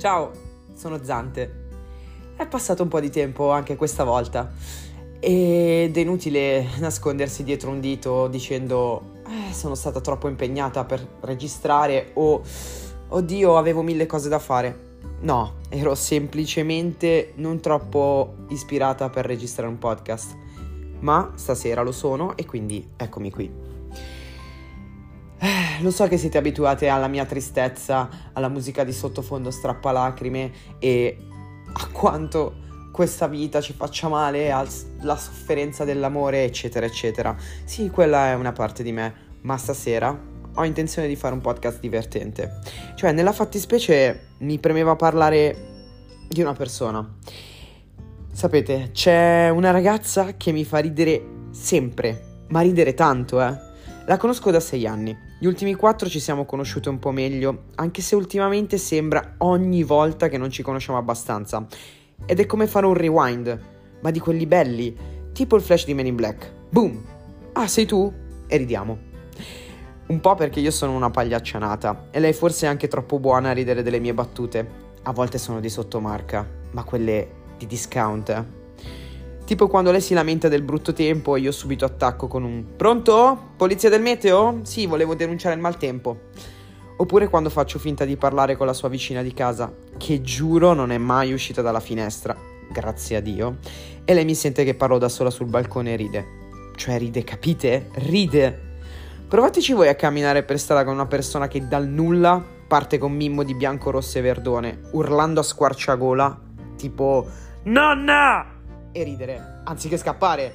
Ciao, sono Zante. È passato un po' di tempo anche questa volta ed è inutile nascondersi dietro un dito dicendo eh, sono stata troppo impegnata per registrare o oddio avevo mille cose da fare. No, ero semplicemente non troppo ispirata per registrare un podcast. Ma stasera lo sono e quindi eccomi qui. Eh, lo so che siete abituate alla mia tristezza, alla musica di sottofondo strappalacrime e a quanto questa vita ci faccia male, alla sofferenza dell'amore, eccetera, eccetera. Sì, quella è una parte di me, ma stasera ho intenzione di fare un podcast divertente. Cioè, nella fattispecie mi premeva parlare di una persona. Sapete, c'è una ragazza che mi fa ridere sempre, ma ridere tanto, eh. La conosco da sei anni. Gli ultimi quattro ci siamo conosciuti un po' meglio, anche se ultimamente sembra ogni volta che non ci conosciamo abbastanza. Ed è come fare un rewind, ma di quelli belli, tipo il flash di Men in Black. Boom! Ah, sei tu? E ridiamo. Un po' perché io sono una pagliaccianata e lei forse è anche troppo buona a ridere delle mie battute. A volte sono di sottomarca, ma quelle di discount. Tipo quando lei si lamenta del brutto tempo e io subito attacco con un Pronto? Polizia del meteo? Sì, volevo denunciare il maltempo. Oppure quando faccio finta di parlare con la sua vicina di casa, che giuro non è mai uscita dalla finestra, grazie a Dio, e lei mi sente che parlo da sola sul balcone e ride. Cioè ride, capite? Ride. Provateci voi a camminare per strada con una persona che dal nulla parte con mimmo di bianco, rosso e verdone, urlando a squarciagola, tipo Nonna! E ridere, anziché scappare.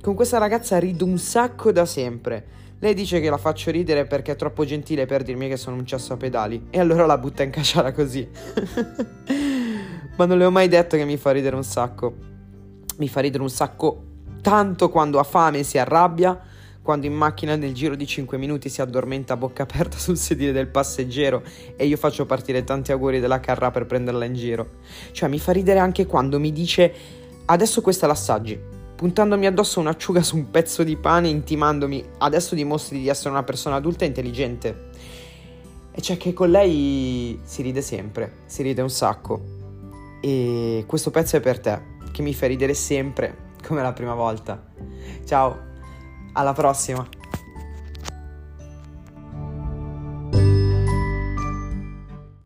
Con questa ragazza rido un sacco da sempre. Lei dice che la faccio ridere perché è troppo gentile per dirmi che sono un cesso a pedali e allora la butta in casciara così. Ma non le ho mai detto che mi fa ridere un sacco. Mi fa ridere un sacco tanto quando ha fame e si arrabbia, quando in macchina nel giro di 5 minuti si addormenta a bocca aperta sul sedile del passeggero e io faccio partire tanti auguri della carra per prenderla in giro. Cioè mi fa ridere anche quando mi dice adesso questa l'assaggi, puntandomi addosso un'acciuga su un pezzo di pane intimandomi adesso dimostri di essere una persona adulta e intelligente. E cioè che con lei si ride sempre, si ride un sacco. E questo pezzo è per te, che mi fa ridere sempre come la prima volta. Ciao! Alla prossima!